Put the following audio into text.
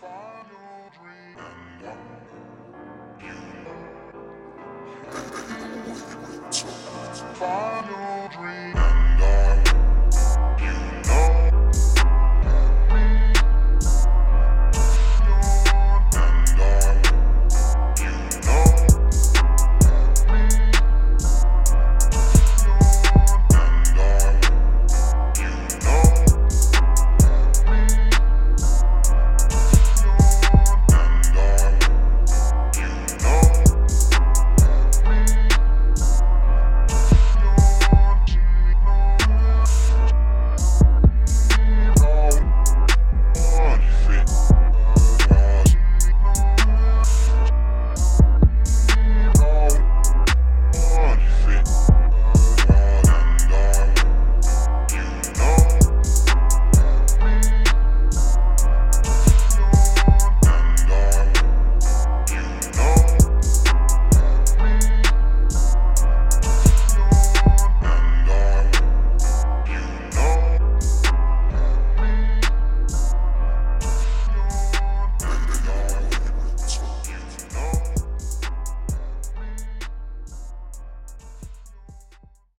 Final dream.